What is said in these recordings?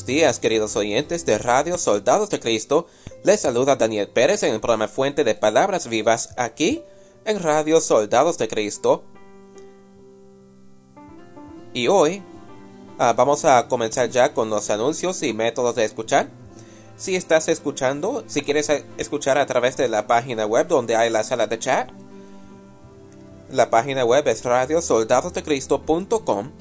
Buenos días, queridos oyentes de Radio Soldados de Cristo. Les saluda Daniel Pérez en el programa Fuente de Palabras Vivas aquí en Radio Soldados de Cristo. Y hoy ah, vamos a comenzar ya con los anuncios y métodos de escuchar. Si estás escuchando, si quieres escuchar a través de la página web donde hay la sala de chat, la página web es radiosoldadosdecristo.com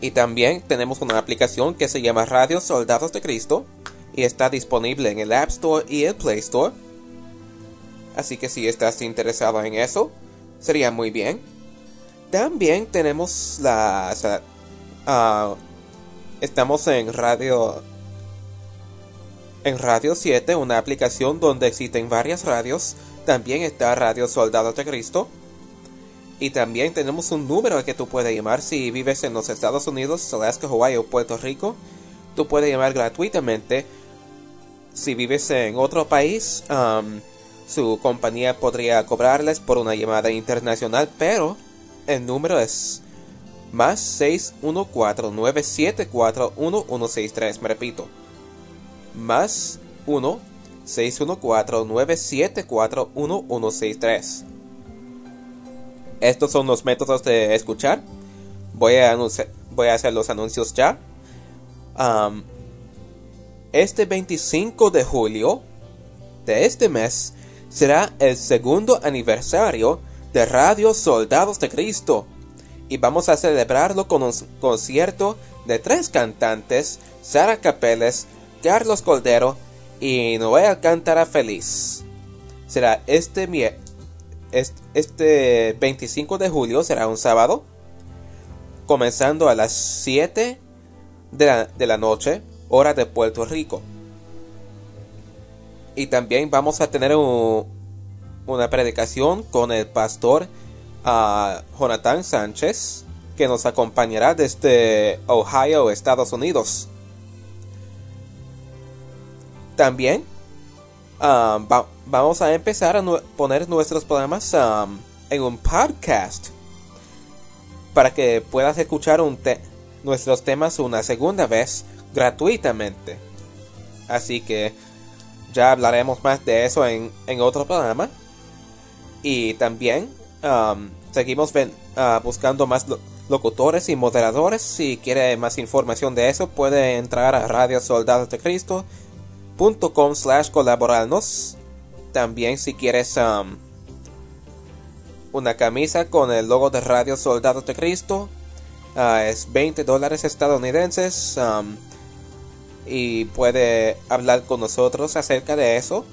y también tenemos una aplicación que se llama Radio Soldados de Cristo y está disponible en el App Store y el Play Store. Así que si estás interesado en eso, sería muy bien. También tenemos la... Uh, estamos en Radio... En Radio 7, una aplicación donde existen varias radios. También está Radio Soldados de Cristo. Y también tenemos un número al que tú puedes llamar si vives en los Estados Unidos, Alaska, Hawaii o Puerto Rico. Tú puedes llamar gratuitamente. Si vives en otro país, um, su compañía podría cobrarles por una llamada internacional, pero el número es más 614-974-1163. Me repito, más 1-614-974-1163. Estos son los métodos de escuchar. Voy a, voy a hacer los anuncios ya. este 25 de julio de este mes será el segundo aniversario de Radio Soldados de Cristo y vamos a celebrarlo con un concierto de tres cantantes, Sara Capeles, Carlos Coldero y Noé Alcántara Feliz. Será este, este 25 de julio será un sábado, comenzando a las 7 de la, noche, hora de Puerto Rico. Y también vamos a tener una predicación con el pastor uh, Jonathan Sánchez, que nos acompañará desde Ohio, Estados Unidos. También Um, vamos a empezar a poner nuestros programas um, en un podcast para que puedas escuchar nuestros temas una segunda vez gratuitamente. Así que ya hablaremos más de eso en, otro programa. Y también um, seguimos uh, buscando más locutores y moderadores. Si quiere más información de eso, puede entrar a Radio Soldados de Cristo com slash colaborarnos. También si quieres um, una camisa con el logo de Radio Soldados de Cristo. Uh, es 20 dólares estadounidenses. Um, y puede hablar con nosotros acerca de eso.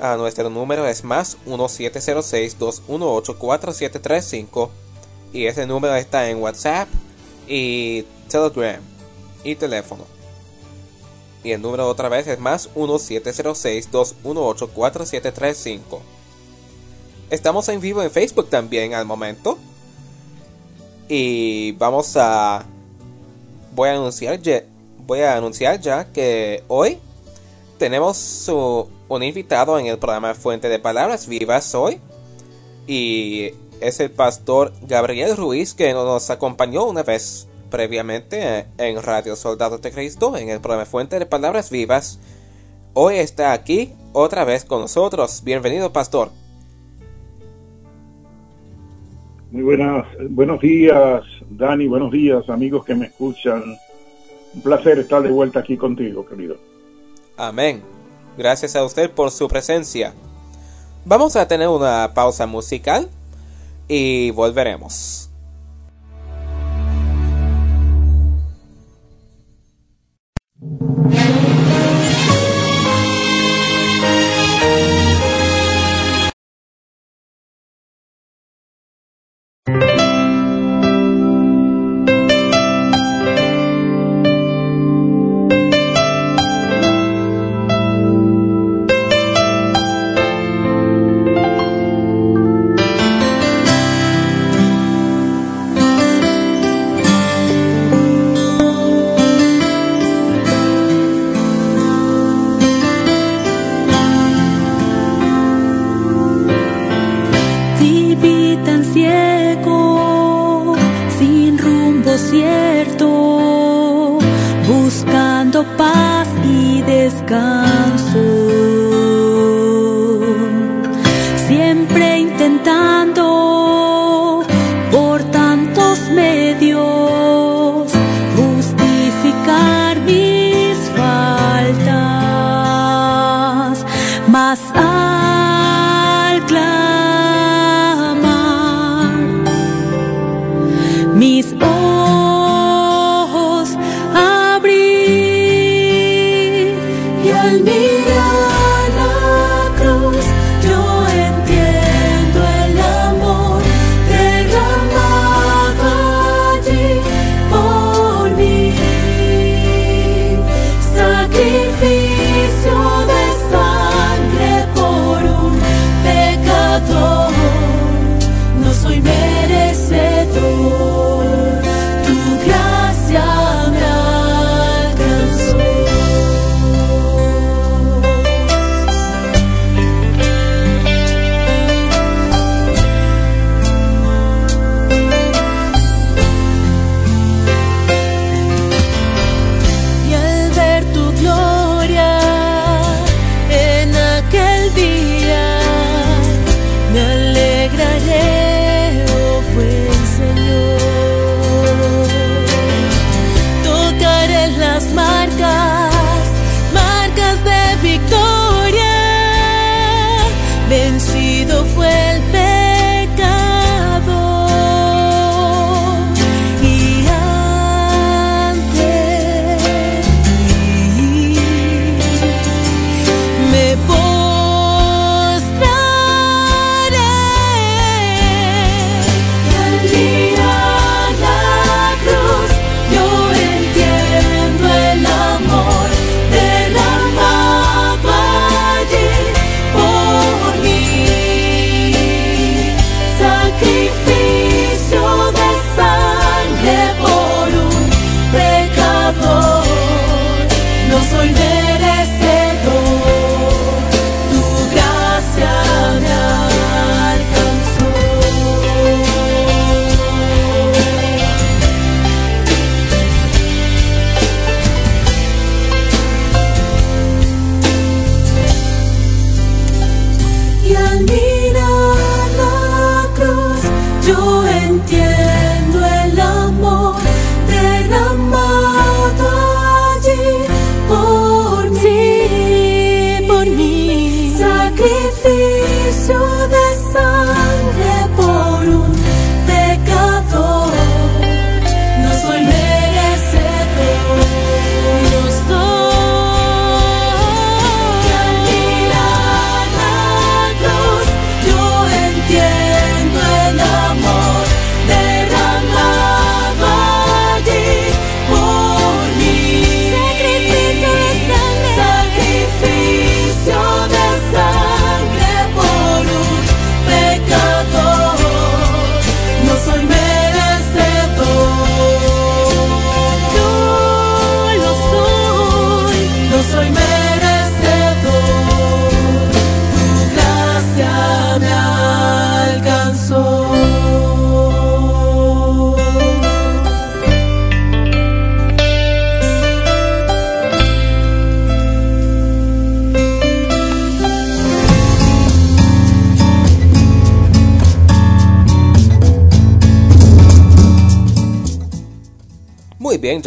Uh, nuestro número es más 1706-218-4735. Y ese número está en WhatsApp y Telegram y teléfono. Y el número otra vez es más 1-706-218-4735. Estamos en vivo en Facebook también al momento. Y vamos a... Voy a anunciar ya, voy a anunciar ya que hoy tenemos un invitado en el programa Fuente de Palabras Vivas hoy. Y es el pastor Gabriel Ruiz que nos acompañó una vez previamente en Radio Soldados de Cristo, en el programa Fuente de Palabras Vivas. Hoy está aquí otra vez con nosotros. Bienvenido, pastor. Muy buenas, buenos días, Dani, buenos días, amigos que me escuchan. Un placer estar de vuelta aquí contigo, querido. Amén. Gracias a usted por su presencia. Vamos a tener una pausa musical y volveremos. Yeah.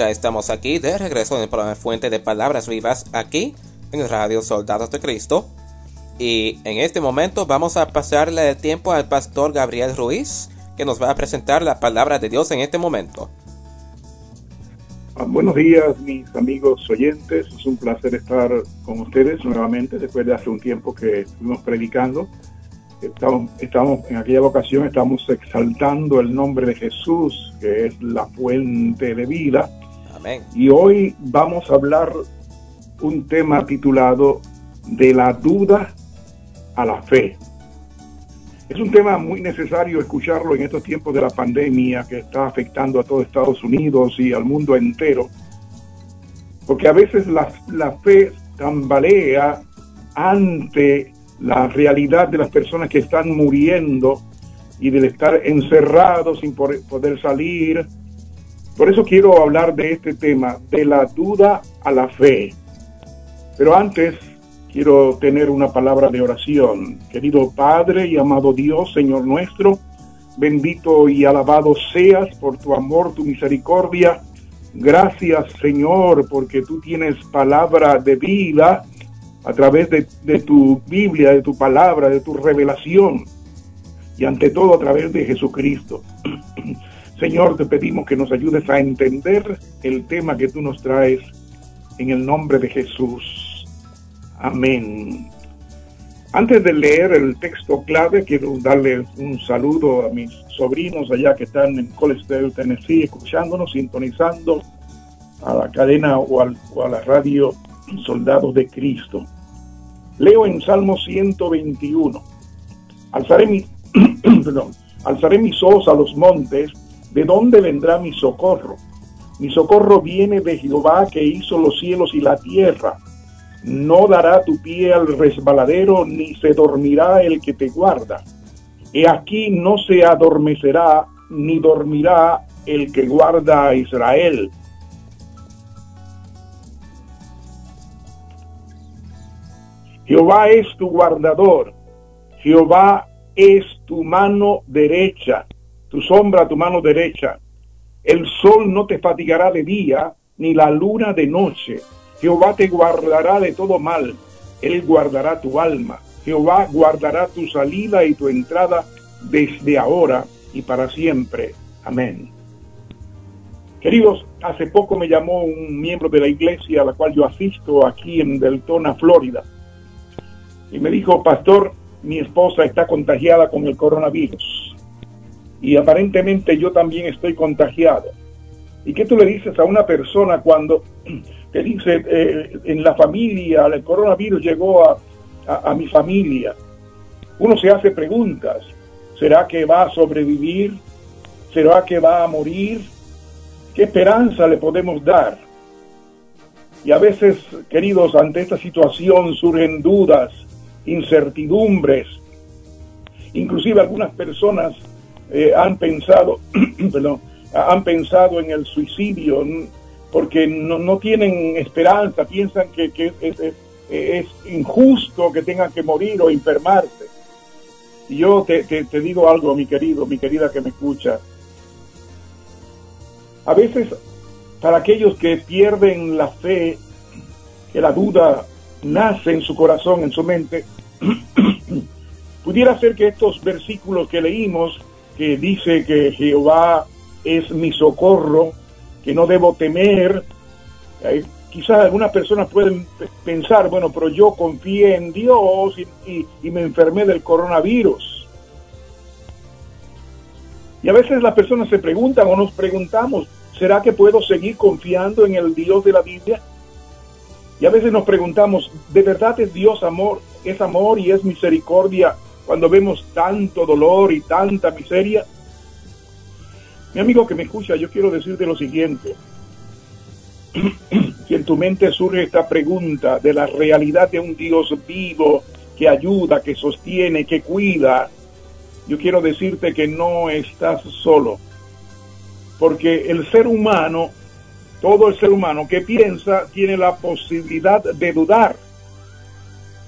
Estamos aquí de regreso en el programa Fuente de Palabras Vivas aquí en Radio Soldados de Cristo. Y en este momento vamos a pasarle el tiempo al pastor Gabriel Ruiz, que nos va a presentar la palabra de Dios en este momento. Ah, buenos días, mis amigos oyentes. Es un placer estar con ustedes nuevamente después de hace un tiempo que estuvimos predicando. Estamos, estamos, en aquella ocasión estamos exaltando el nombre de Jesús, que es la fuente de vida. Y hoy vamos a hablar un tema titulado De la duda a la fe. Es un tema muy necesario escucharlo en estos tiempos de la pandemia que está afectando a todo Estados Unidos y al mundo entero, porque a veces la, la fe tambalea ante la realidad de las personas que están muriendo y del estar encerrados sin poder salir. Por eso quiero hablar de este tema, de la duda a la fe. Pero antes quiero tener una palabra de oración. Querido Padre y amado Dios, Señor nuestro, bendito y alabado seas por tu amor, tu misericordia. Gracias, Señor, porque tú tienes palabra de vida a través de, de, tu Biblia, de tu palabra, de tu revelación y ante todo a través de Jesucristo. Señor, te pedimos que nos ayudes a entender el tema que tú nos traes en el nombre de Jesús. Amén. Antes de leer el texto clave, quiero darle un saludo a mis sobrinos allá que están en Collegeville, Tennessee, escuchándonos, sintonizando a la cadena o, al, a la radio Soldados de Cristo. Leo en Salmo 121. Alzaré, mi, alzaré mis ojos a los montes, ¿de dónde vendrá mi socorro? Mi socorro viene de Jehová que hizo los cielos y la tierra. No dará tu pie al resbaladero, ni se dormirá el que te guarda. He aquí no se adormecerá, ni dormirá el que guarda a Israel. Jehová es tu guardador, Jehová es tu mano derecha, tu sombra, tu mano derecha. El sol no te fatigará de día, ni la luna de noche. Jehová te guardará de todo mal, Él guardará tu alma. Jehová guardará tu salida y tu entrada desde ahora y para siempre. Amén. Queridos, hace poco me llamó un miembro de la iglesia a la cual yo asisto aquí en Deltona, Florida, y me dijo, pastor, mi esposa está contagiada con el coronavirus y aparentemente yo también estoy contagiado. ¿Y qué tú le dices a una persona cuando te dice, eh, en la familia, el coronavirus llegó a, a, a mi familia? Uno se hace preguntas. ¿Será que va a sobrevivir? ¿Será que va a morir? ¿Qué esperanza le podemos dar? Y a veces, queridos, ante esta situación surgen dudas, incertidumbres. Inclusive algunas personas eh, han pensado, perdón, han pensado en el suicidio porque no, no tienen esperanza, piensan que, que es, es, injusto que tengan que morir o enfermarse. Y yo te, te, te digo algo, mi querido, mi querida que me escucha. A veces, para aquellos que pierden la fe, que la duda nace en su corazón, en su mente, pudiera ser que estos versículos que leímos, que dice que Jehová es mi socorro, que no debo temer, quizás algunas personas pueden pensar, bueno, pero yo confié en Dios y, y me enfermé del coronavirus. Y a veces las personas se preguntan o nos preguntamos, ¿será que puedo seguir confiando en el Dios de la Biblia? Y a veces nos preguntamos, ¿de verdad es Dios amor? ¿Es amor y es misericordia cuando vemos tanto dolor y tanta miseria? Mi amigo que me escucha, yo quiero decirte lo siguiente. si en tu mente surge esta pregunta de la realidad de un Dios vivo que ayuda, que sostiene, que cuida, yo quiero decirte que no estás solo. Porque el ser humano todo el ser humano que piensa tiene la posibilidad de dudar.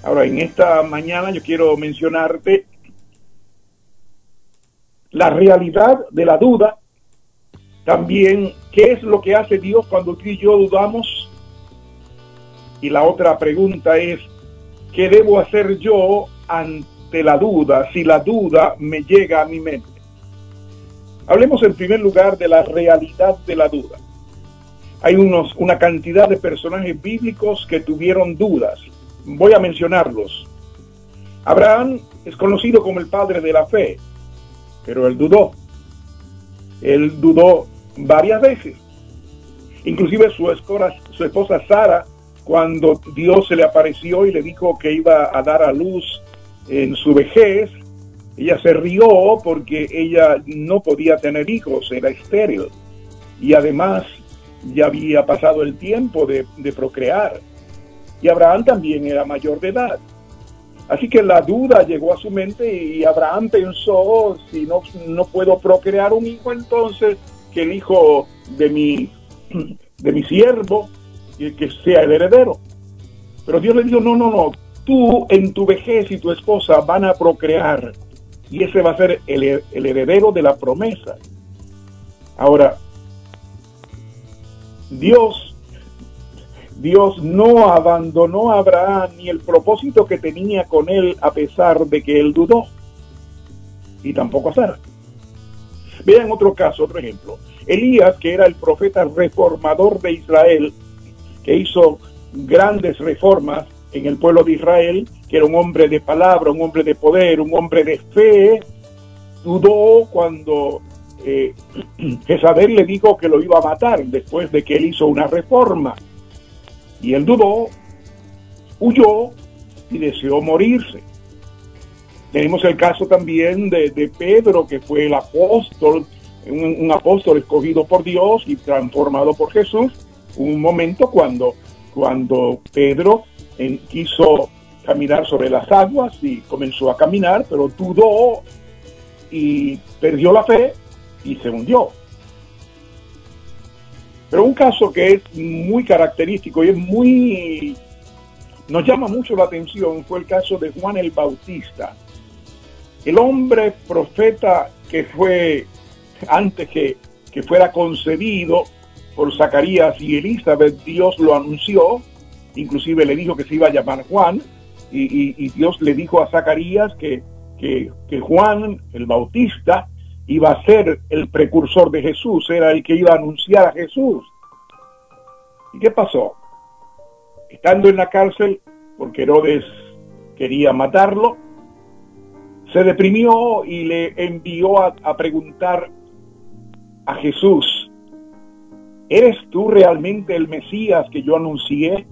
Ahora, en esta mañana yo quiero mencionarte la realidad de la duda, también qué es lo que hace Dios cuando tú y yo dudamos. Y la otra pregunta es, ¿qué debo hacer yo ante la duda si la duda me llega a mi mente? Hablemos en primer lugar de la realidad de la duda hay unos, una cantidad de personajes bíblicos que tuvieron dudas. Voy a mencionarlos. Abraham es conocido como el padre de la fe, pero él dudó. Él dudó varias veces. Inclusive su esposa, su esposa Sara, cuando Dios se le apareció y le dijo que iba a dar a luz en su vejez, ella se rió porque ella no podía tener hijos, era estéril. Y además ya había pasado el tiempo de, de, procrear. Y Abraham también era mayor de edad. Así que la duda llegó a su mente y Abraham pensó, si no, no puedo procrear un hijo, entonces que el hijo de mi, de mi siervo, que sea el heredero. Pero Dios le dijo, no, no, no, tú en tu vejez y tu esposa van a procrear y ese va a ser el, el heredero de la promesa. Ahora, Dios, Dios no abandonó a Abraham ni el propósito que tenía con él a pesar de que él dudó. Y tampoco a Sara. Vean otro caso, otro ejemplo. Elías, que era el profeta reformador de Israel, que hizo grandes reformas en el pueblo de Israel, que era un hombre de palabra, un hombre de poder, un hombre de fe, dudó cuando eh, Jezabel le dijo que lo iba a matar después de que él hizo una reforma. Y él dudó, huyó y deseó morirse. Tenemos el caso también de, Pedro, que fue el apóstol, un, apóstol escogido por Dios y transformado por Jesús. Un momento cuando, cuando Pedro quiso caminar sobre las aguas y comenzó a caminar, pero dudó y perdió la fe y se hundió. Pero un caso que es muy característico y es muy nos llama mucho la atención fue el caso de Juan el Bautista. El hombre profeta que fue antes que, que fuera concebido por Zacarías y Elizabeth, Dios lo anunció, inclusive le dijo que se iba a llamar Juan, y, Dios le dijo a Zacarías que, que, que Juan el Bautista iba a ser el precursor de Jesús, era el que iba a anunciar a Jesús. ¿Y qué pasó? Estando en la cárcel, porque Herodes quería matarlo, se deprimió y le envió a, preguntar a Jesús, ¿eres tú realmente el Mesías que yo anuncié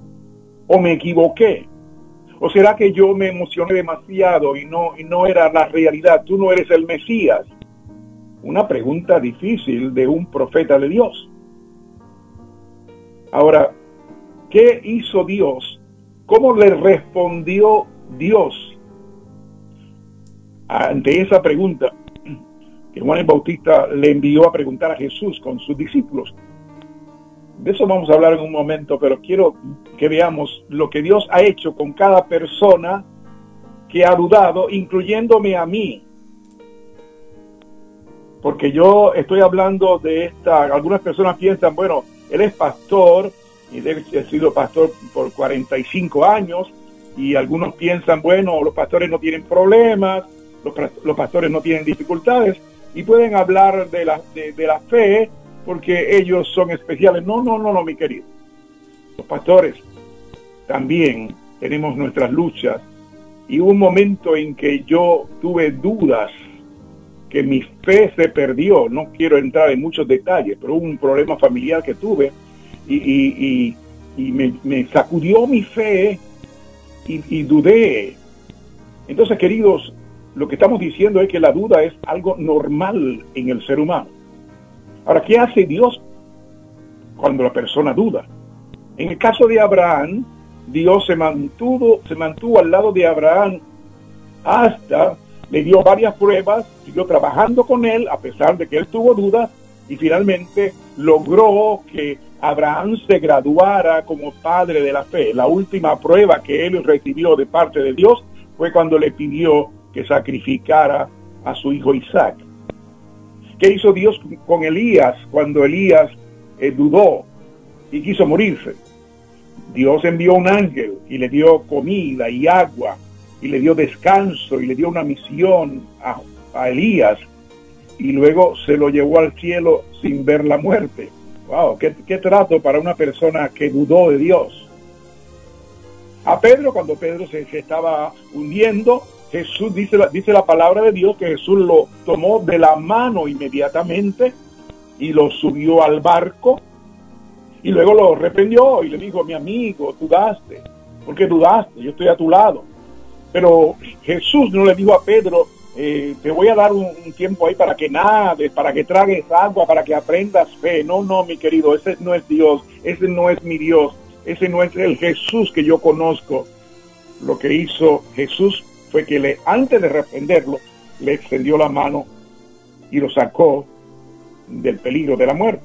o me equivoqué? ¿O será que yo me emocioné demasiado y no, y no era la realidad? Tú no eres el Mesías. Una pregunta difícil de un profeta de Dios. Ahora, ¿qué hizo Dios? ¿Cómo le respondió Dios ante esa pregunta que Juan el Bautista le envió a preguntar a Jesús con sus discípulos. De eso vamos a hablar en un momento, pero quiero que veamos lo que Dios ha hecho con cada persona que ha dudado, incluyéndome a mí. Porque yo estoy hablando de esta, algunas personas piensan, bueno, él es pastor y debe sido pastor por 45 años y algunos piensan, bueno, los pastores no tienen problemas, los, pastores no tienen dificultades y pueden hablar de la, de, la fe porque ellos son especiales. No, no, no, no, mi querido. Los pastores también tenemos nuestras luchas y hubo un momento en que yo tuve dudas que mi fe se perdió. No quiero entrar en muchos detalles, pero un problema familiar que tuve y, me, me, sacudió mi fe y, y, dudé. Entonces, queridos, lo que estamos diciendo es que la duda es algo normal en el ser humano. Ahora, ¿qué hace Dios cuando la persona duda? En el caso de Abraham, Dios se mantuvo, se mantuvo al lado de Abraham hasta le dio varias pruebas, siguió trabajando con él a pesar de que él tuvo dudas y finalmente logró que Abraham se graduara como padre de la fe. La última prueba que él recibió de parte de Dios fue cuando le pidió que sacrificara a su hijo Isaac. ¿Qué hizo Dios con Elías cuando Elías eh, dudó y quiso morirse? Dios envió un ángel y le dio comida y agua y le dio descanso y le dio una misión a, Elías y luego se lo llevó al cielo sin ver la muerte. ¡Wow! ¿Qué, qué trato para una persona que dudó de Dios! A Pedro, cuando Pedro se, se estaba hundiendo, Jesús dice la, dice la palabra de Dios que Jesús lo tomó de la mano inmediatamente y lo subió al barco y luego lo reprendió y le dijo, mi amigo, dudaste, porque dudaste, yo estoy a tu lado. Pero Jesús no le dijo a Pedro, eh, te voy a dar un, tiempo ahí para que nades, para que tragues agua, para que aprendas fe. No, no, mi querido, ese no es Dios, ese no es mi Dios, ese no es el Jesús que yo conozco. Lo que hizo Jesús fue que le, antes de reprenderlo, le extendió la mano y lo sacó del peligro de la muerte.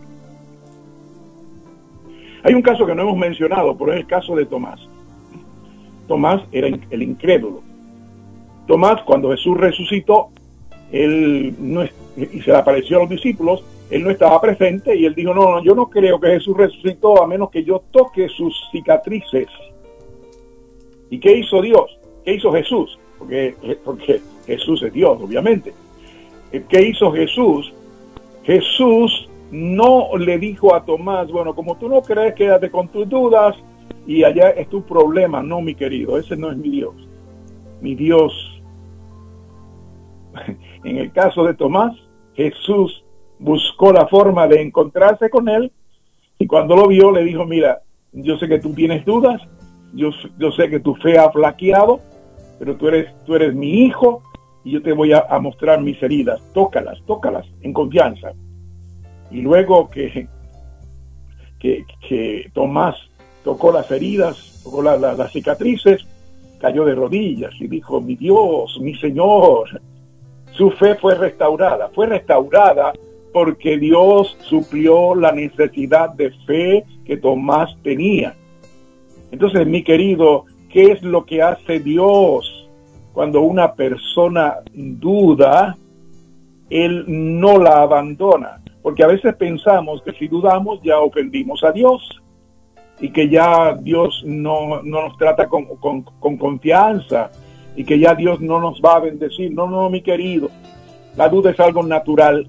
Hay un caso que no hemos mencionado, pero es el caso de Tomás. Tomás era el incrédulo. Tomás, cuando Jesús resucitó, él no, y se le apareció a los discípulos, él no estaba presente y él dijo, no, no, yo no creo que Jesús resucitó a menos que yo toque sus cicatrices. ¿Y qué hizo Dios? ¿Qué hizo Jesús? Porque, porque Jesús es Dios, obviamente. ¿Qué hizo Jesús? Jesús no le dijo a Tomás, bueno, como tú no crees, quédate con tus dudas y allá es tu problema. No, mi querido, ese no es mi Dios. Mi Dios, en el caso de Tomás, Jesús buscó la forma de encontrarse con él y cuando lo vio le dijo, mira, yo sé que tú tienes dudas, yo, yo sé que tu fe ha flaqueado, pero tú eres, tú eres mi hijo y yo te voy a, mostrar mis heridas. Tócalas, tócalas en confianza. Y luego que, que, Tomás tocó las heridas, tocó las cicatrices, cayó de rodillas y dijo, mi Dios, mi Señor, su fe fue restaurada. Fue restaurada porque Dios suplió la necesidad de fe que Tomás tenía. Entonces, mi querido, ¿qué es lo que hace Dios? cuando una persona duda, él no la abandona. Porque a veces pensamos que si dudamos ya ofendimos a Dios y que ya Dios no, nos trata con, con, confianza y que ya Dios no nos va a bendecir. No, no, mi querido. La duda es algo natural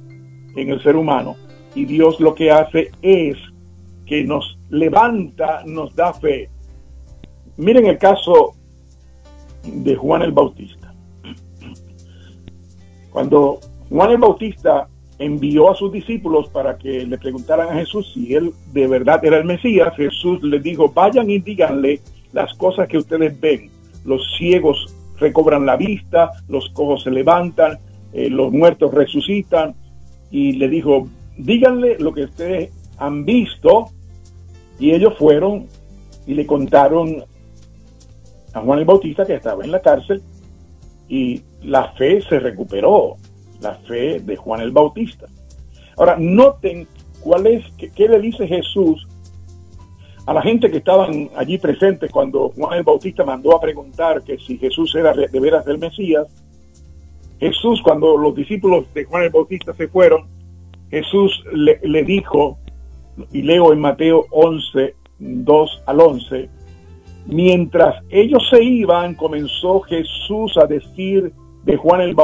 en el ser humano y Dios lo que hace es que nos levanta, nos da fe. Miren el caso de Juan el Bautista. Cuando Juan el Bautista envió a sus discípulos para que le preguntaran a Jesús si él de verdad era el Mesías, Jesús les dijo, vayan y díganle las cosas que ustedes ven. Los ciegos recobran la vista, los cojos se levantan, eh, los muertos resucitan. Y le dijo, díganle lo que ustedes han visto. Y ellos fueron y le contaron a Juan el Bautista que estaba en la cárcel y la fe se recuperó, la fe de Juan el Bautista. Ahora, noten cuál es, qué, le dice Jesús a la gente que estaban allí presentes cuando Juan el Bautista mandó a preguntar que si Jesús era de veras el Mesías. Jesús, cuando los discípulos de Juan el Bautista se fueron, Jesús le, le dijo, y leo en Mateo 11, 2 al 11, Mientras ellos se iban, comenzó Jesús a decir de Juan el,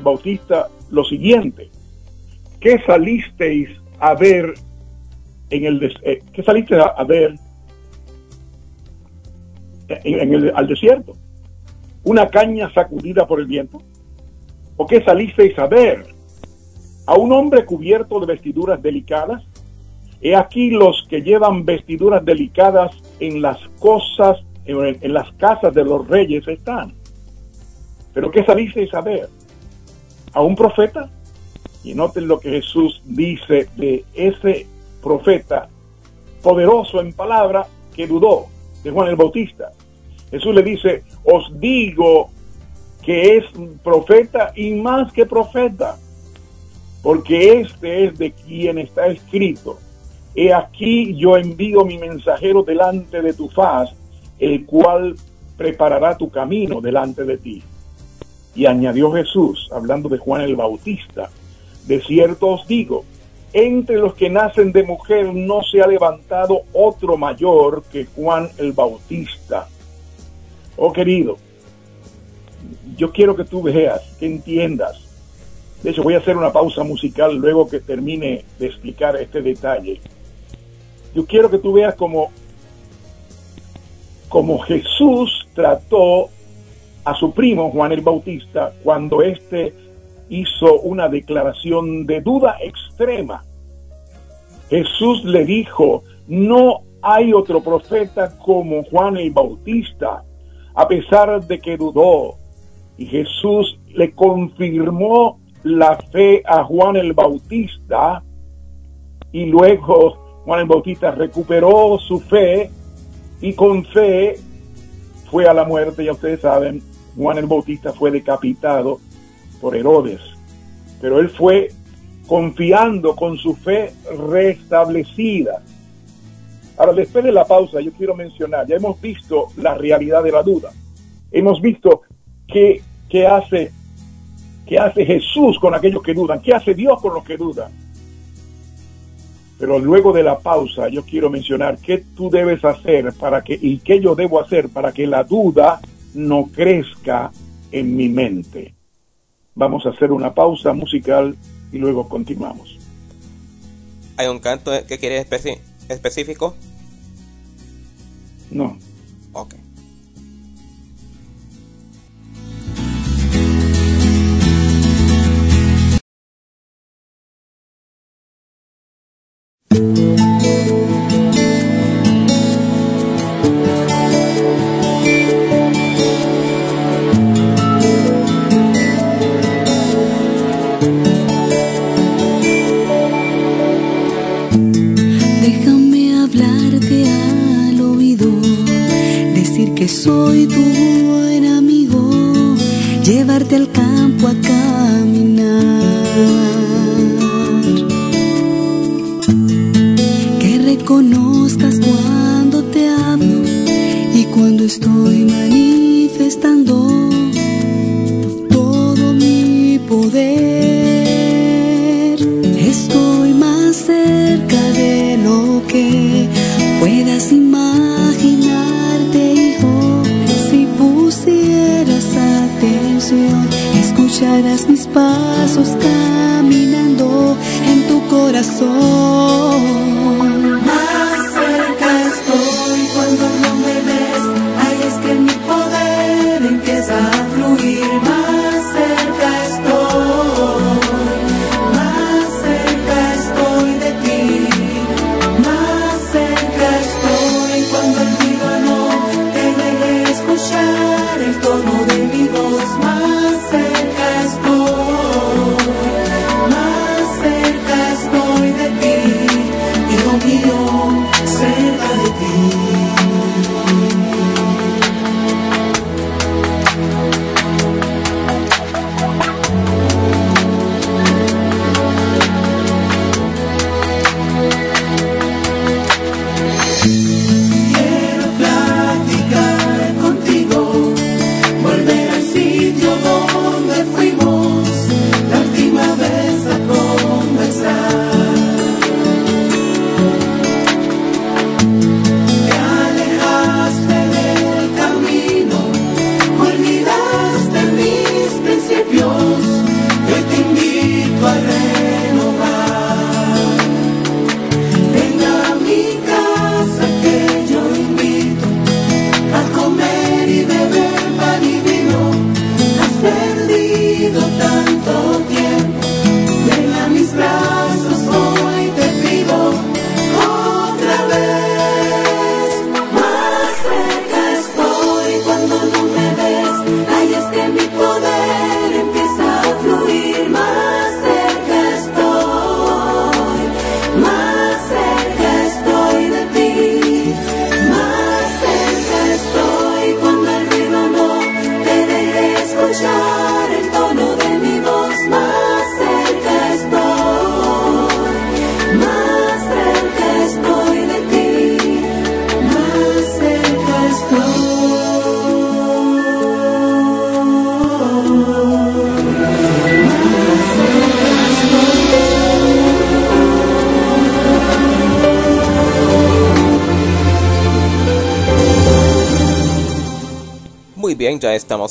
Bautista lo siguiente: ¿Qué salisteis a ver en el eh, ¿qué saliste a, ver en, el, al desierto? ¿Una caña sacudida por el viento? ¿O qué salisteis a ver? ¿A un hombre cubierto de vestiduras delicadas? He aquí los que llevan vestiduras delicadas en las cosas, en, las casas de los reyes están. Pero ¿qué salisteis a ver? ¿A un profeta? Y noten lo que Jesús dice de ese profeta poderoso en palabra que dudó, de Juan el Bautista. Jesús le dice, os digo que es profeta y más que profeta, porque este es de quien está escrito He aquí yo envío mi mensajero delante de tu faz, el cual preparará tu camino delante de ti. Y añadió Jesús, hablando de Juan el Bautista, de cierto os digo, entre los que nacen de mujer no se ha levantado otro mayor que Juan el Bautista. Oh querido, yo quiero que tú veas, que entiendas. De hecho, voy a hacer una pausa musical luego que termine de explicar este detalle yo quiero que tú veas como, como Jesús trató a su primo Juan el Bautista cuando éste hizo una declaración de duda extrema. Jesús le dijo, no hay otro profeta como Juan el Bautista, a pesar de que dudó. Y Jesús le confirmó la fe a Juan el Bautista y luego Juan el Bautista recuperó su fe y con fe fue a la muerte. Ya ustedes saben, Juan el Bautista fue decapitado por Herodes, pero él fue confiando con su fe restablecida. Ahora, después de la pausa, yo quiero mencionar, ya hemos visto la realidad de la duda. Hemos visto qué, qué hace, qué hace Jesús con aquellos que dudan, qué hace Dios con los que dudan. Pero luego de la pausa, yo quiero mencionar qué tú debes hacer para que, y qué yo debo hacer para que la duda no crezca en mi mente. Vamos a hacer una pausa musical y luego continuamos. ¿Hay un canto que quieres específico? No. Ok.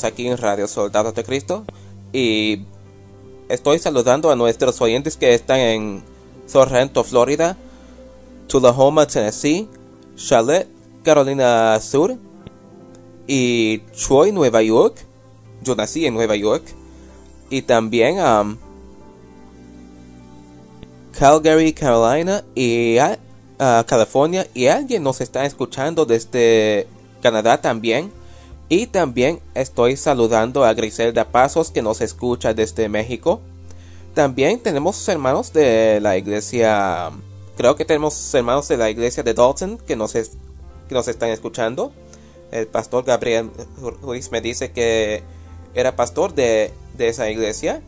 Aquí en Radio Soldados de Cristo y estoy saludando a nuestros oyentes que están en Sorrento, Florida, Tullahoma, Tennessee, Charlotte, Carolina Sur y Troy, Nueva York. Yo nací en Nueva York y también um, Calgary, Carolina y uh, California y alguien nos está escuchando desde Canadá también. Y también estoy saludando a Griselda Pasos que nos escucha desde México. También tenemos hermanos de la iglesia, creo que tenemos hermanos de la iglesia de Dalton que nos, que nos están escuchando. El pastor Gabriel Ruiz me dice que era pastor de, esa iglesia.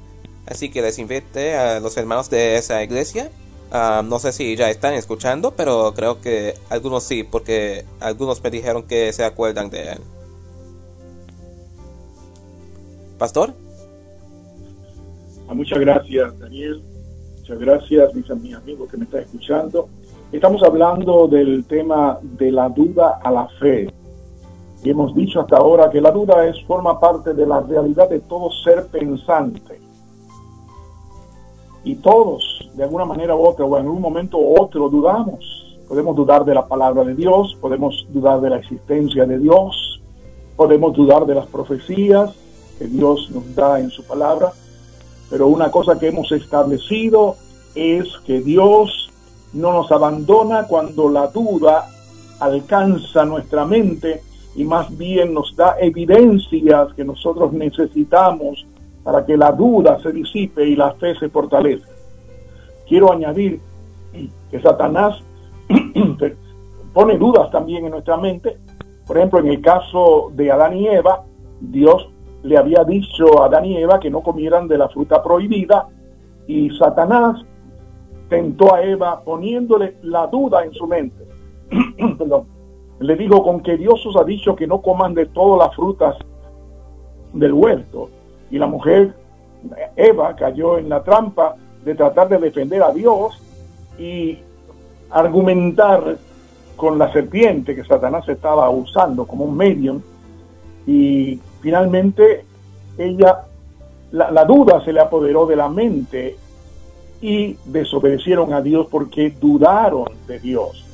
Así que les invite a los hermanos de esa iglesia Ah, no sé si ya están escuchando, pero creo que algunos sí, porque algunos me dijeron que se acuerdan de él. Pastor. Ah, muchas gracias, Daniel. Muchas gracias, mis amigos que me están escuchando. Estamos hablando del tema de la duda a la fe. Y hemos dicho hasta ahora que la duda es forma parte de la realidad de todo ser pensante. Y todos, de alguna manera u otra, o en un momento u otro, dudamos. Podemos dudar de la palabra de Dios, podemos dudar de la existencia de Dios, podemos dudar de las profecías que Dios nos da en su palabra. Pero una cosa que hemos establecido es que Dios no nos abandona cuando la duda alcanza nuestra mente y más bien nos da evidencias que nosotros necesitamos para que la duda se disipe y la fe se fortalezca. Quiero añadir que Satanás pone dudas también en nuestra mente. Por ejemplo, en el caso de Adán y Eva, Dios le había dicho a Adán y Eva que no comieran de la fruta prohibida y Satanás tentó a Eva poniéndole la duda en su mente. Le dijo, con que Dios os ha dicho que no coman de todas las frutas del huerto. Y la mujer, Eva, cayó en la trampa de tratar de defender a Dios y argumentar con la serpiente que Satanás estaba usando como un medium. Y finalmente ella, la, duda se le apoderó de la mente y desobedecieron a Dios porque dudaron de Dios.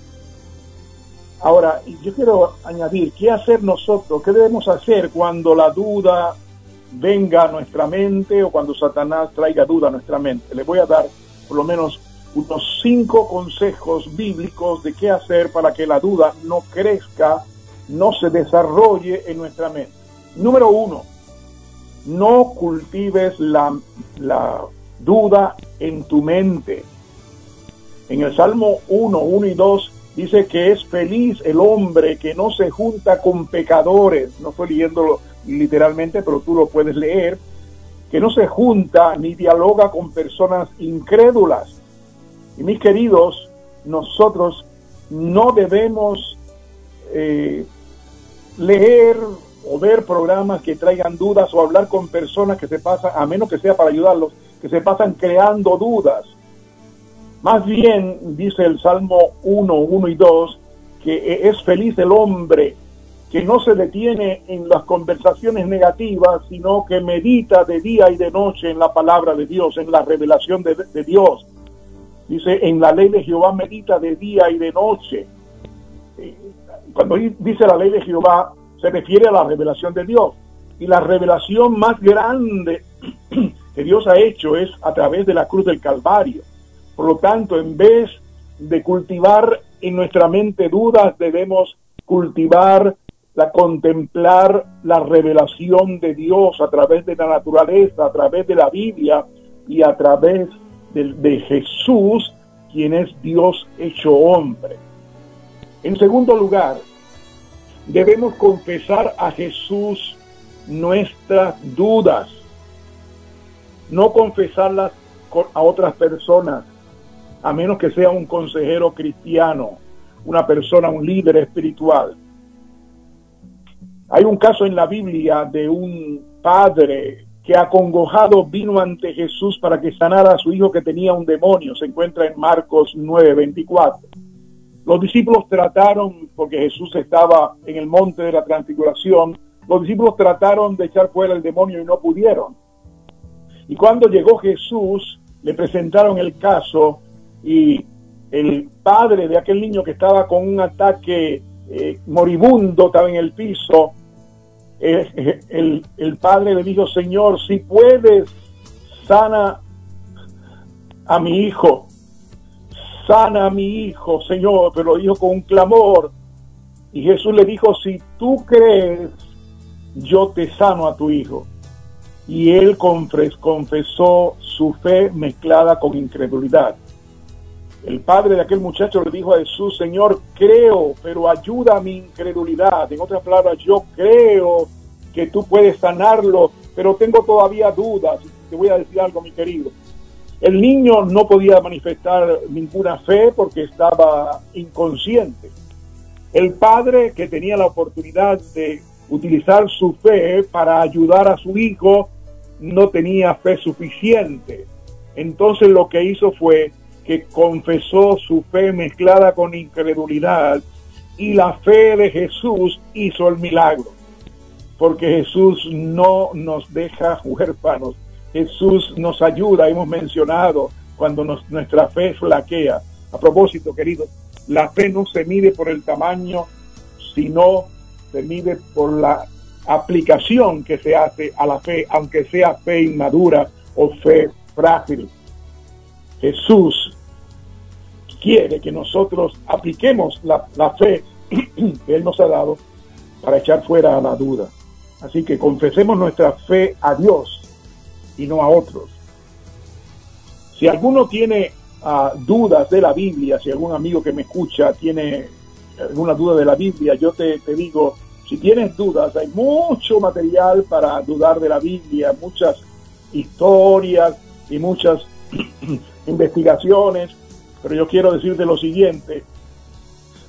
Ahora, yo quiero añadir, ¿qué hacer nosotros? ¿Qué debemos hacer cuando la duda venga a nuestra mente o cuando Satanás traiga duda a nuestra mente? Le voy a dar por lo menos unos cinco consejos bíblicos de qué hacer para que la duda no crezca, no se desarrolle en nuestra mente. Número uno, no cultives la, duda en tu mente. En el Salmo 1, 1 y 2 Dice que es feliz el hombre que no se junta con pecadores. No estoy leyéndolo literalmente, pero tú lo puedes leer. Que no se junta ni dialoga con personas incrédulas. Y mis queridos, nosotros no debemos eh, leer o ver programas que traigan dudas o hablar con personas que se pasan, a menos que sea para ayudarlos, que se pasan creando dudas más bien, dice el Salmo 1, 1 y 2, que es feliz el hombre que no se detiene en las conversaciones negativas, sino que medita de día y de noche en la palabra de Dios, en la revelación de, Dios. Dice, en la ley de Jehová medita de día y de noche. Eh, cuando dice la ley de Jehová, se refiere a la revelación de Dios. Y la revelación más grande que Dios ha hecho es a través de la cruz del Calvario. Por lo tanto, en vez de cultivar en nuestra mente dudas, debemos cultivar la contemplar la revelación de Dios a través de la naturaleza, a través de la Biblia y a través de, de Jesús, quien es Dios hecho hombre. En segundo lugar, debemos confesar a Jesús nuestras dudas, no confesarlas a otras personas, a menos que sea un consejero cristiano, una persona, un líder espiritual. Hay un caso en la Biblia de un padre que acongojado vino ante Jesús para que sanara a su hijo que tenía un demonio. Se encuentra en Marcos 9:24. Los discípulos trataron, porque Jesús estaba en el monte de la transfiguración, los discípulos trataron de echar fuera el demonio y no pudieron. Y cuando llegó Jesús, le presentaron el caso y el padre de aquel niño que estaba con un ataque eh, moribundo, estaba en el piso, eh, el, el, padre le dijo, Señor, si puedes, sana a mi hijo, sana a mi hijo, Señor, pero lo dijo con un clamor. Y Jesús le dijo, si tú crees, yo te sano a tu hijo. Y él confesó su fe mezclada con incredulidad. El padre de aquel muchacho le dijo a Jesús, Señor, creo, pero ayuda a mi incredulidad. En otras palabras, yo creo que tú puedes sanarlo, pero tengo todavía dudas. Te voy a decir algo, mi querido. El niño no podía manifestar ninguna fe porque estaba inconsciente. El padre que tenía la oportunidad de utilizar su fe para ayudar a su hijo no tenía fe suficiente. Entonces lo que hizo fue que confesó su fe mezclada con incredulidad y la fe de Jesús hizo el milagro. Porque Jesús no nos deja huérfanos. Jesús nos ayuda, hemos mencionado, cuando nuestra fe flaquea. A propósito, querido, la fe no se mide por el tamaño, sino se mide por la aplicación que se hace a la fe, aunque sea fe inmadura o fe frágil. Jesús quiere que nosotros apliquemos la, fe que Él nos ha dado para echar fuera a la duda. Así que confesemos nuestra fe a Dios y no a otros. Si alguno tiene ah, dudas de la Biblia, si algún amigo que me escucha tiene alguna duda de la Biblia, yo te, te digo, si tienes dudas, hay mucho material para dudar de la Biblia, muchas historias y muchas investigaciones pero yo quiero decirte lo siguiente.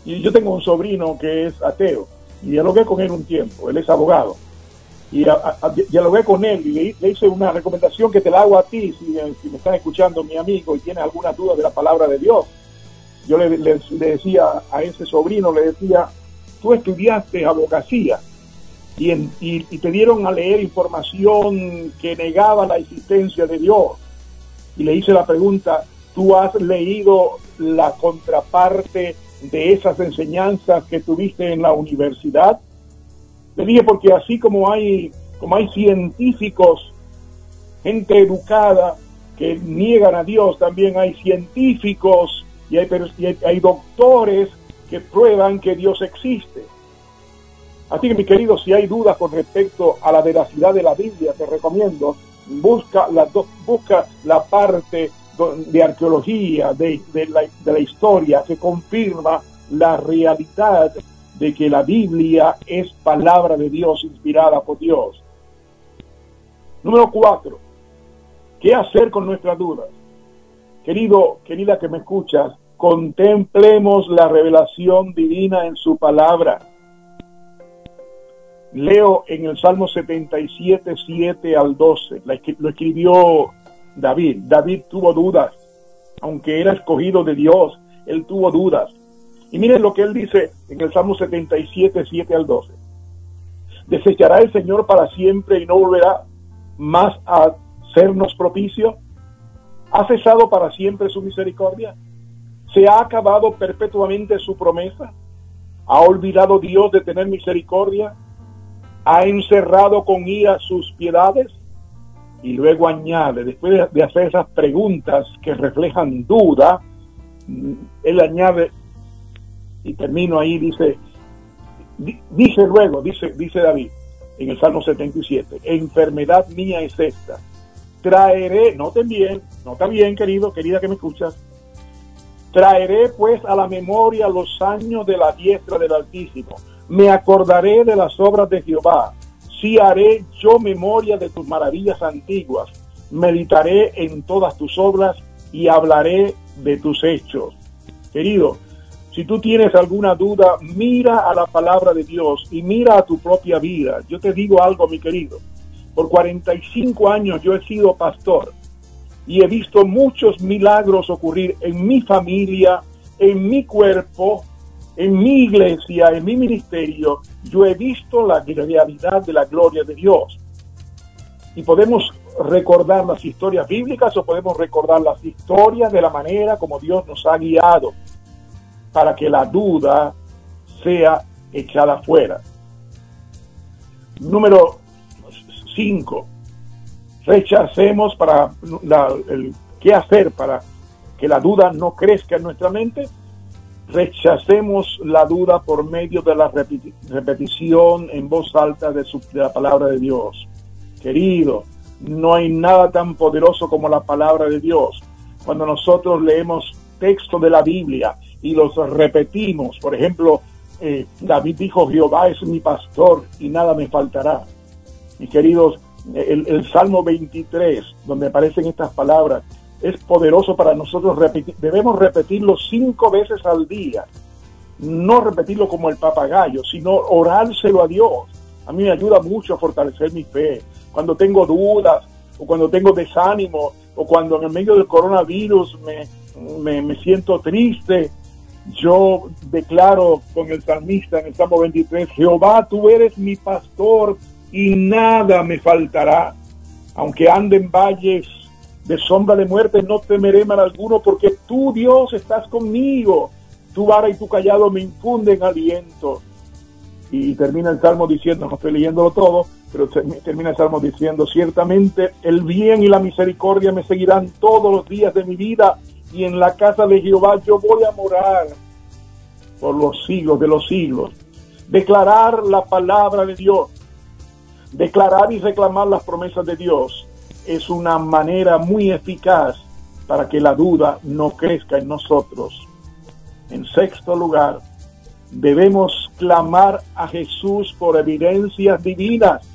Yo tengo un sobrino que es ateo y dialogué con él un tiempo, él es abogado. Y dialogué con él y le, hice una recomendación que te la hago a ti, si, me estás escuchando mi amigo y tienes alguna duda de la palabra de Dios. Yo le, decía a ese sobrino, le decía, tú estudiaste abogacía y, y te dieron a leer información que negaba la existencia de Dios. Y le hice la pregunta, tú has leído la contraparte de esas enseñanzas que tuviste en la universidad? Le dije porque así como hay, como hay científicos, gente educada que niegan a Dios, también hay científicos y hay, hay doctores que prueban que Dios existe. Así que mi querido, si hay dudas con respecto a la veracidad de la Biblia, te recomiendo busca la, busca la parte de arqueología, de, la, de la historia, que confirma la realidad de que la Biblia es palabra de Dios inspirada por Dios. Número cuatro, ¿qué hacer con nuestras dudas? Querido, querida que me escuchas, contemplemos la revelación divina en su palabra. Leo en el Salmo 77, 7 al 12, lo escribió David. David tuvo dudas, aunque era escogido de Dios, él tuvo dudas. Y miren lo que él dice en el Salmo 77, 7 al 12. ¿Desechará el Señor para siempre y no volverá más a sernos propicio? ¿Ha cesado para siempre su misericordia? ¿Se ha acabado perpetuamente su promesa? ¿Ha olvidado Dios de tener misericordia? ¿Ha encerrado con ira sus piedades? y luego añade, después de hacer esas preguntas que reflejan duda, él añade, y termino ahí, dice, dice luego, dice, dice David en el Salmo 77, enfermedad mía es esta, traeré, noten bien, nota bien querido, querida que me escuchas, traeré pues a la memoria los años de la diestra del Altísimo, me acordaré de las obras de Jehová, si haré yo memoria de tus maravillas antiguas, meditaré en todas tus obras y hablaré de tus hechos. Querido, si tú tienes alguna duda, mira a la palabra de Dios y mira a tu propia vida. Yo te digo algo, mi querido. Por 45 años yo he sido pastor y he visto muchos milagros ocurrir en mi familia, en mi cuerpo, en mi iglesia, en mi ministerio, yo he visto la realidad de la gloria de Dios. Y podemos recordar las historias bíblicas o podemos recordar las historias de la manera como Dios nos ha guiado para que la duda sea echada fuera. Número 5. Rechacemos para el, qué hacer para que la duda no crezca en nuestra mente rechacemos la duda por medio de la repetición en voz alta de, la palabra de Dios. Querido, no hay nada tan poderoso como la palabra de Dios. Cuando nosotros leemos texto de la Biblia y los repetimos, por ejemplo, eh, David dijo, Jehová es mi pastor y nada me faltará. Mis queridos, el, el Salmo 23, donde aparecen estas palabras, es poderoso para nosotros repetir. Debemos repetirlo cinco veces al día. No repetirlo como el papagayo, sino orárselo a Dios. A mí me ayuda mucho a fortalecer mi fe. Cuando tengo dudas, o cuando tengo desánimo, o cuando en el medio del coronavirus me, me siento triste, yo declaro con el salmista en el Salmo 23, Jehová, tú eres mi pastor y nada me faltará. Aunque ande en valles de sombra de muerte, no temeré mal alguno, porque tú, Dios, estás conmigo. Tu vara y tu callado me infunden aliento. Y termina el salmo diciendo, no estoy leyéndolo todo, pero termina el salmo diciendo, ciertamente el bien y la misericordia me seguirán todos los días de mi vida y en la casa de Jehová yo voy a morar por los siglos de los siglos. Declarar la palabra de Dios, declarar y reclamar las promesas de Dios es una manera muy eficaz para que la duda no crezca en nosotros. En sexto lugar, debemos clamar a Jesús por evidencias divinas.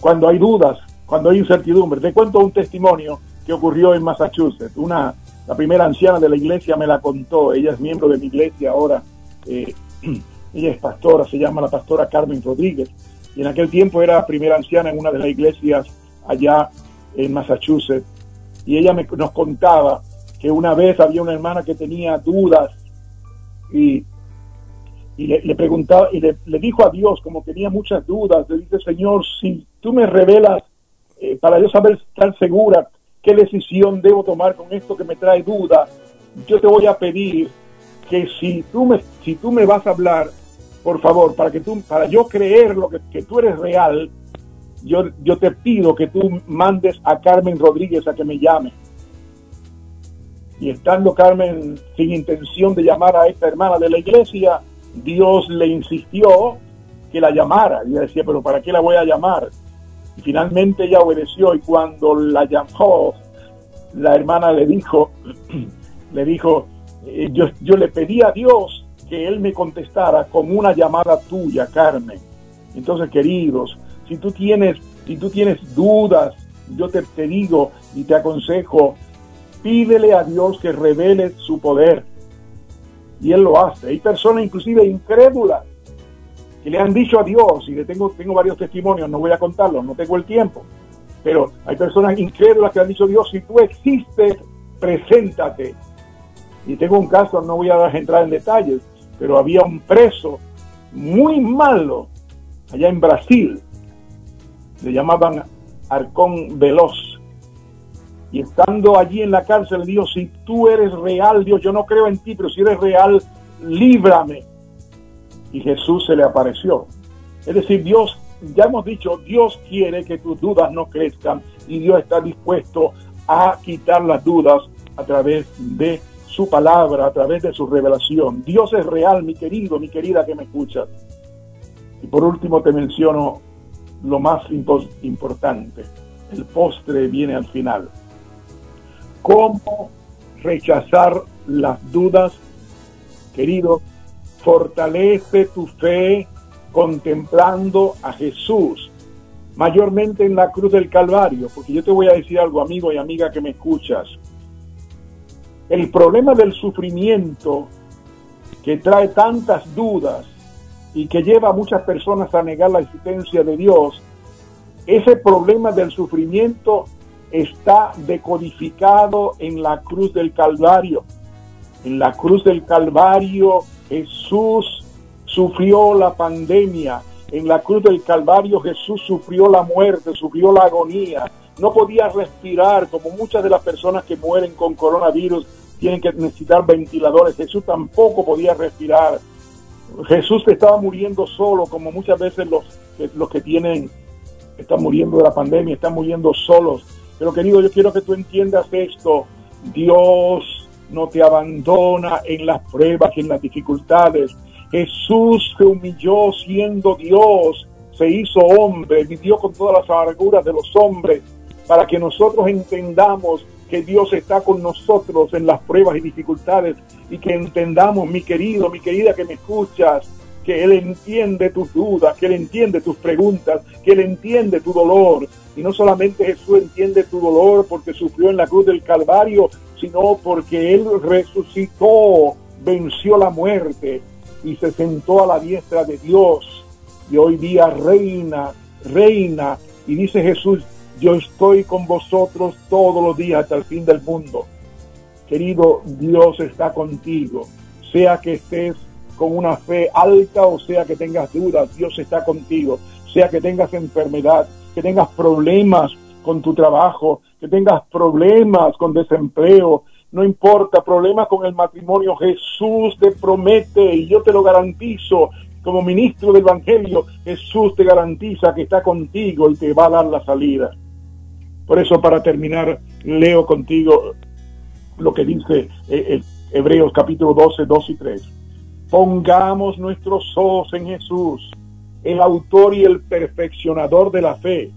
Cuando hay dudas, cuando hay incertidumbre. Te cuento un testimonio que ocurrió en Massachusetts. Una, la primera anciana de la iglesia me la contó. Ella es miembro de mi iglesia ahora. Eh, ella es pastora, se llama la pastora Carmen Rodríguez. Y en aquel tiempo era primera anciana en una de las iglesias allá en Massachusetts. Y ella me, nos contaba que una vez había una hermana que tenía dudas y, y le, preguntaba y le, dijo a Dios, como tenía muchas dudas, le dice, Señor, si tú me revelas eh, para yo saber estar segura qué decisión debo tomar con esto que me trae duda, yo te voy a pedir que si tú me, si tú me vas a hablar, por favor, para que tú, para yo creer lo que, que tú eres real, yo, yo te pido que tú mandes a Carmen Rodríguez a que me llame. Y estando Carmen sin intención de llamar a esta hermana de la iglesia, Dios le insistió que la llamara. Y ella decía, pero ¿para qué la voy a llamar? Finalmente ella obedeció y cuando la llamó, la hermana le dijo, le dijo, eh, yo, yo le pedí a Dios que Él me contestara con una llamada tuya, Carmen. Entonces, queridos, si tú tienes, si tú tienes dudas, yo te, te digo y te aconsejo, pídele a Dios que revele su poder. Y Él lo hace. Hay personas inclusive incrédulas que le han dicho a Dios, y le tengo, tengo varios testimonios, no voy a contarlos, no tengo el tiempo, pero hay personas incrédulas que han dicho Dios, si tú existes, preséntate. Y tengo un caso, no voy a entrar en detalles, pero había un preso muy malo allá en Brasil, le llamaban Arcón Veloz. Y estando allí en la cárcel, Dios, si tú eres real, Dios, yo no creo en ti, pero si eres real, líbrame y Jesús se le apareció. Es decir, Dios, ya hemos dicho, Dios quiere que tus dudas no crezcan y Dios está dispuesto a quitar las dudas a través de su palabra, a través de su revelación. Dios es real, mi querido, mi querida que me escuchas. Y por último te menciono lo más importante. El postre viene al final. ¿Cómo rechazar las dudas, querido? Fortalece tu fe contemplando a Jesús, mayormente en la cruz del Calvario, porque yo te voy a decir algo, amigo y amiga que me escuchas. El problema del sufrimiento que trae tantas dudas y que lleva a muchas personas a negar la existencia de Dios, ese problema del sufrimiento está decodificado en la cruz del Calvario. En la cruz del Calvario Jesús sufrió la pandemia. En la cruz del Calvario Jesús sufrió la muerte, sufrió la agonía. No podía respirar como muchas de las personas que mueren con coronavirus tienen que necesitar ventiladores. Jesús tampoco podía respirar. Jesús estaba muriendo solo, como muchas veces los, los que tienen, están muriendo de la pandemia, están muriendo solos. Pero querido, yo quiero que tú entiendas esto. Dios no te abandona en las pruebas y en las dificultades. Jesús se humilló siendo Dios, se hizo hombre, vivió con todas las amarguras de los hombres, para que nosotros entendamos que Dios está con nosotros en las pruebas y dificultades y que entendamos, mi querido, mi querida que me escuchas, que Él entiende tus dudas, que Él entiende tus preguntas, que Él entiende tu dolor. Y no solamente Jesús entiende tu dolor porque sufrió en la cruz del Calvario, sino porque Él resucitó, venció la muerte y se sentó a la diestra de Dios. Y hoy día reina, reina. Y dice Jesús, yo estoy con vosotros todos los días hasta el fin del mundo. Querido, Dios está contigo. Sea que estés con una fe alta o sea que tengas dudas, Dios está contigo. Sea que tengas enfermedad, que tengas problemas con tu trabajo, que tengas problemas con desempleo, no importa, problemas con el matrimonio, Jesús te promete y yo te lo garantizo. Como ministro del Evangelio, Jesús te garantiza que está contigo y te va a dar la salida. Por eso, para terminar, leo contigo lo que dice eh, eh, Hebreos capítulo 12, 2 y 3. Pongamos nuestros ojos en Jesús, el autor y el perfeccionador de la fe,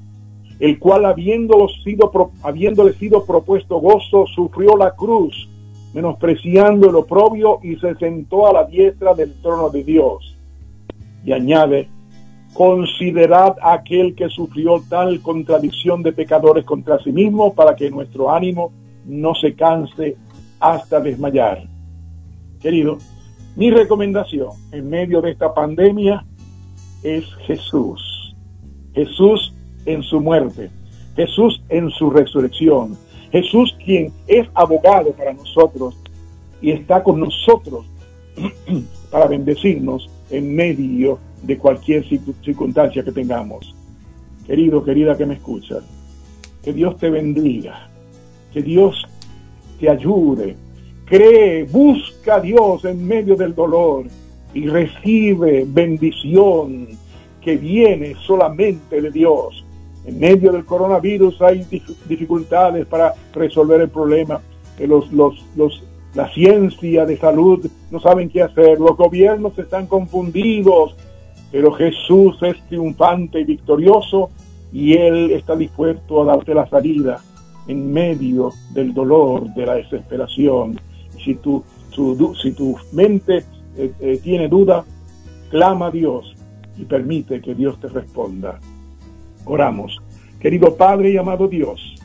el cual habiéndole sido, habiéndole sido propuesto gozo, sufrió la cruz, menospreciando el oprobio y se sentó a la diestra del trono de Dios. Y añade, considerad aquel que sufrió tal contradicción de pecadores contra sí mismo para que nuestro ánimo no se canse hasta desmayar. Querido, mi recomendación en medio de esta pandemia es Jesús. Jesús en su muerte, Jesús en su resurrección, Jesús quien es abogado para nosotros y está con nosotros para bendecirnos en medio de cualquier circunstancia que tengamos. Querido, querida que me escuchas, que Dios te bendiga, que Dios te ayude, cree, busca a Dios en medio del dolor y recibe bendición que viene solamente de Dios. En medio del coronavirus hay dificultades para resolver el problema. Los, los, los, la ciencia de salud no saben qué hacer. Los gobiernos están confundidos. Pero Jesús es triunfante y victorioso y Él está dispuesto a darte la salida en medio del dolor, de la desesperación. Si tu, si tu mente eh, eh, tiene duda, clama a Dios y permite que Dios te responda. Oramos. Querido Padre y amado Dios,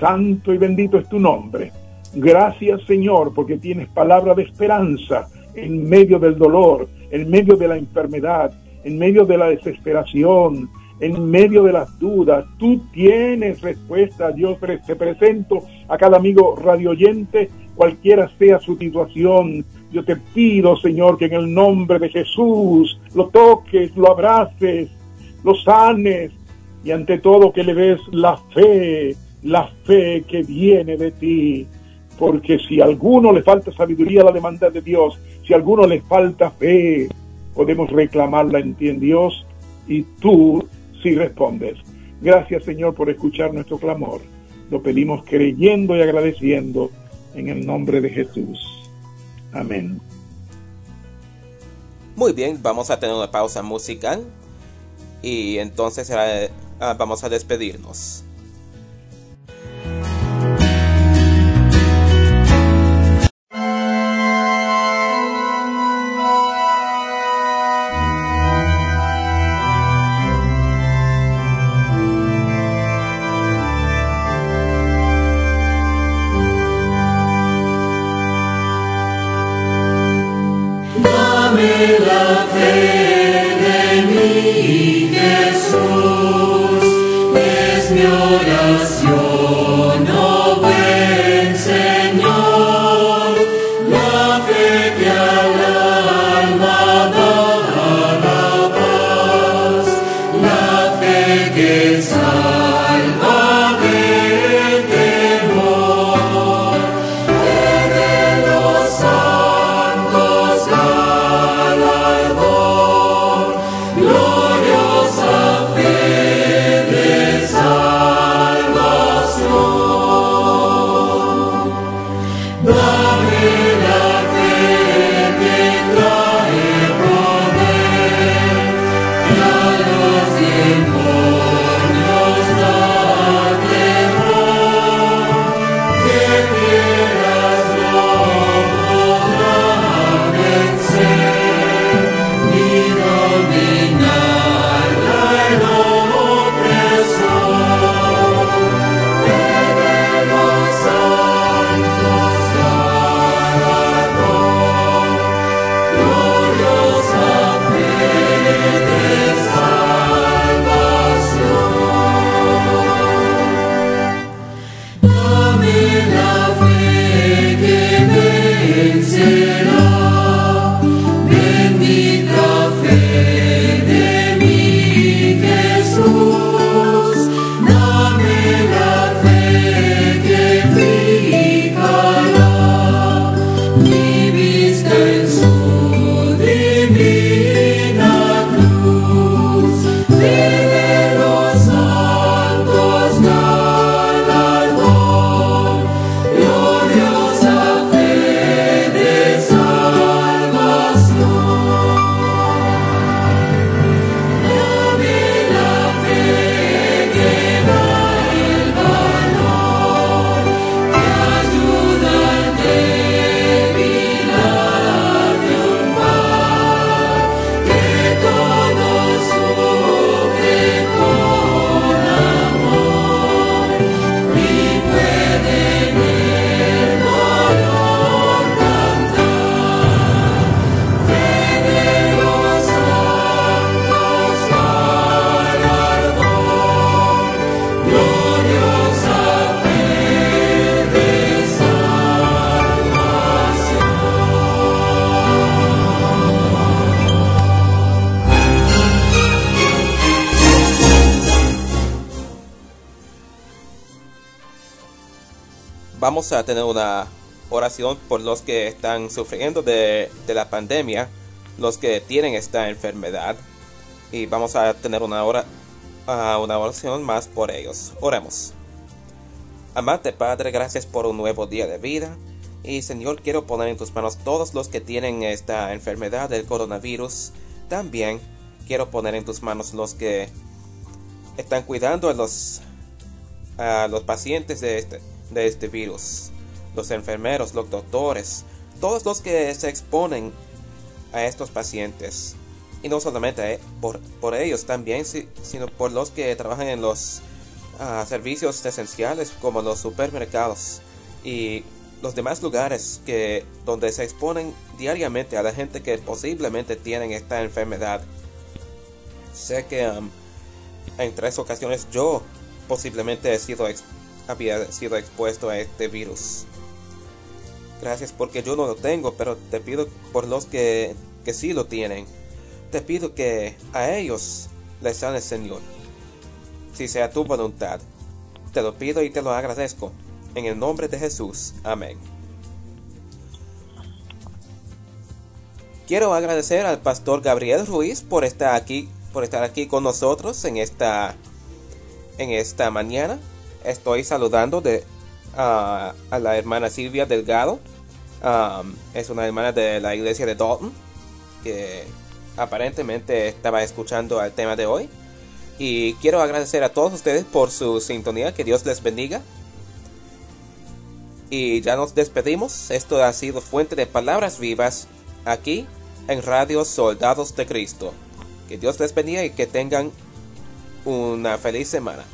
santo y bendito es tu nombre. Gracias Señor porque tienes palabra de esperanza en medio del dolor, en medio de la enfermedad, en medio de la desesperación, en medio de las dudas. Tú tienes respuesta. Dios te presento a cada amigo radioyente, cualquiera sea su situación. Yo te pido, Señor, que en el nombre de Jesús lo toques, lo abraces, lo sanes, y ante todo que le des la fe, la fe que viene de ti. Porque si a alguno le falta sabiduría, la demanda de Dios, si a alguno le falta fe, podemos reclamarla en ti, en Dios, y tú sí respondes. Gracias, Señor, por escuchar nuestro clamor. Lo pedimos creyendo y agradeciendo en el nombre de Jesús. Amén. Muy bien, vamos a tener una pausa musical y entonces será Ah, vamos a despedirnos. Vamos a tener una oración por los que están sufriendo de, de la pandemia, los que tienen esta enfermedad. Y vamos a tener una, uh, una oración más por ellos. Oremos. Amante Padre, gracias por un nuevo día de vida. Y Señor, quiero poner en tus manos todos los que tienen esta enfermedad del coronavirus. También quiero poner en tus manos los que están cuidando a los, a los pacientes de este, de este virus. Los enfermeros, los doctores, todos los que se exponen a estos pacientes. Y no solamente por, por ellos también, sino por los que trabajan en los uh, servicios esenciales como los supermercados y los demás lugares que donde se exponen diariamente a la gente que posiblemente tienen esta enfermedad. Sé que um, en tres ocasiones yo posiblemente he sido había sido expuesto a este virus. Gracias porque yo no lo tengo, pero te pido por los que, que sí lo tienen. Te pido que a ellos les el Señor. Si sea tu voluntad. Te lo pido y te lo agradezco. En el nombre de Jesús. Amén. Quiero agradecer al pastor Gabriel Ruiz por estar aquí, por estar aquí con nosotros en esta, en esta mañana. Estoy saludando de, a la hermana Silvia Delgado. es una hermana de la iglesia de Dalton que aparentemente estaba escuchando el tema de hoy. Y quiero agradecer a todos ustedes por su sintonía. Que Dios les bendiga. Y ya nos despedimos. Esto ha sido Fuente de Palabras Vivas aquí en Radio Soldados de Cristo. Que Dios les bendiga y que tengan una feliz semana.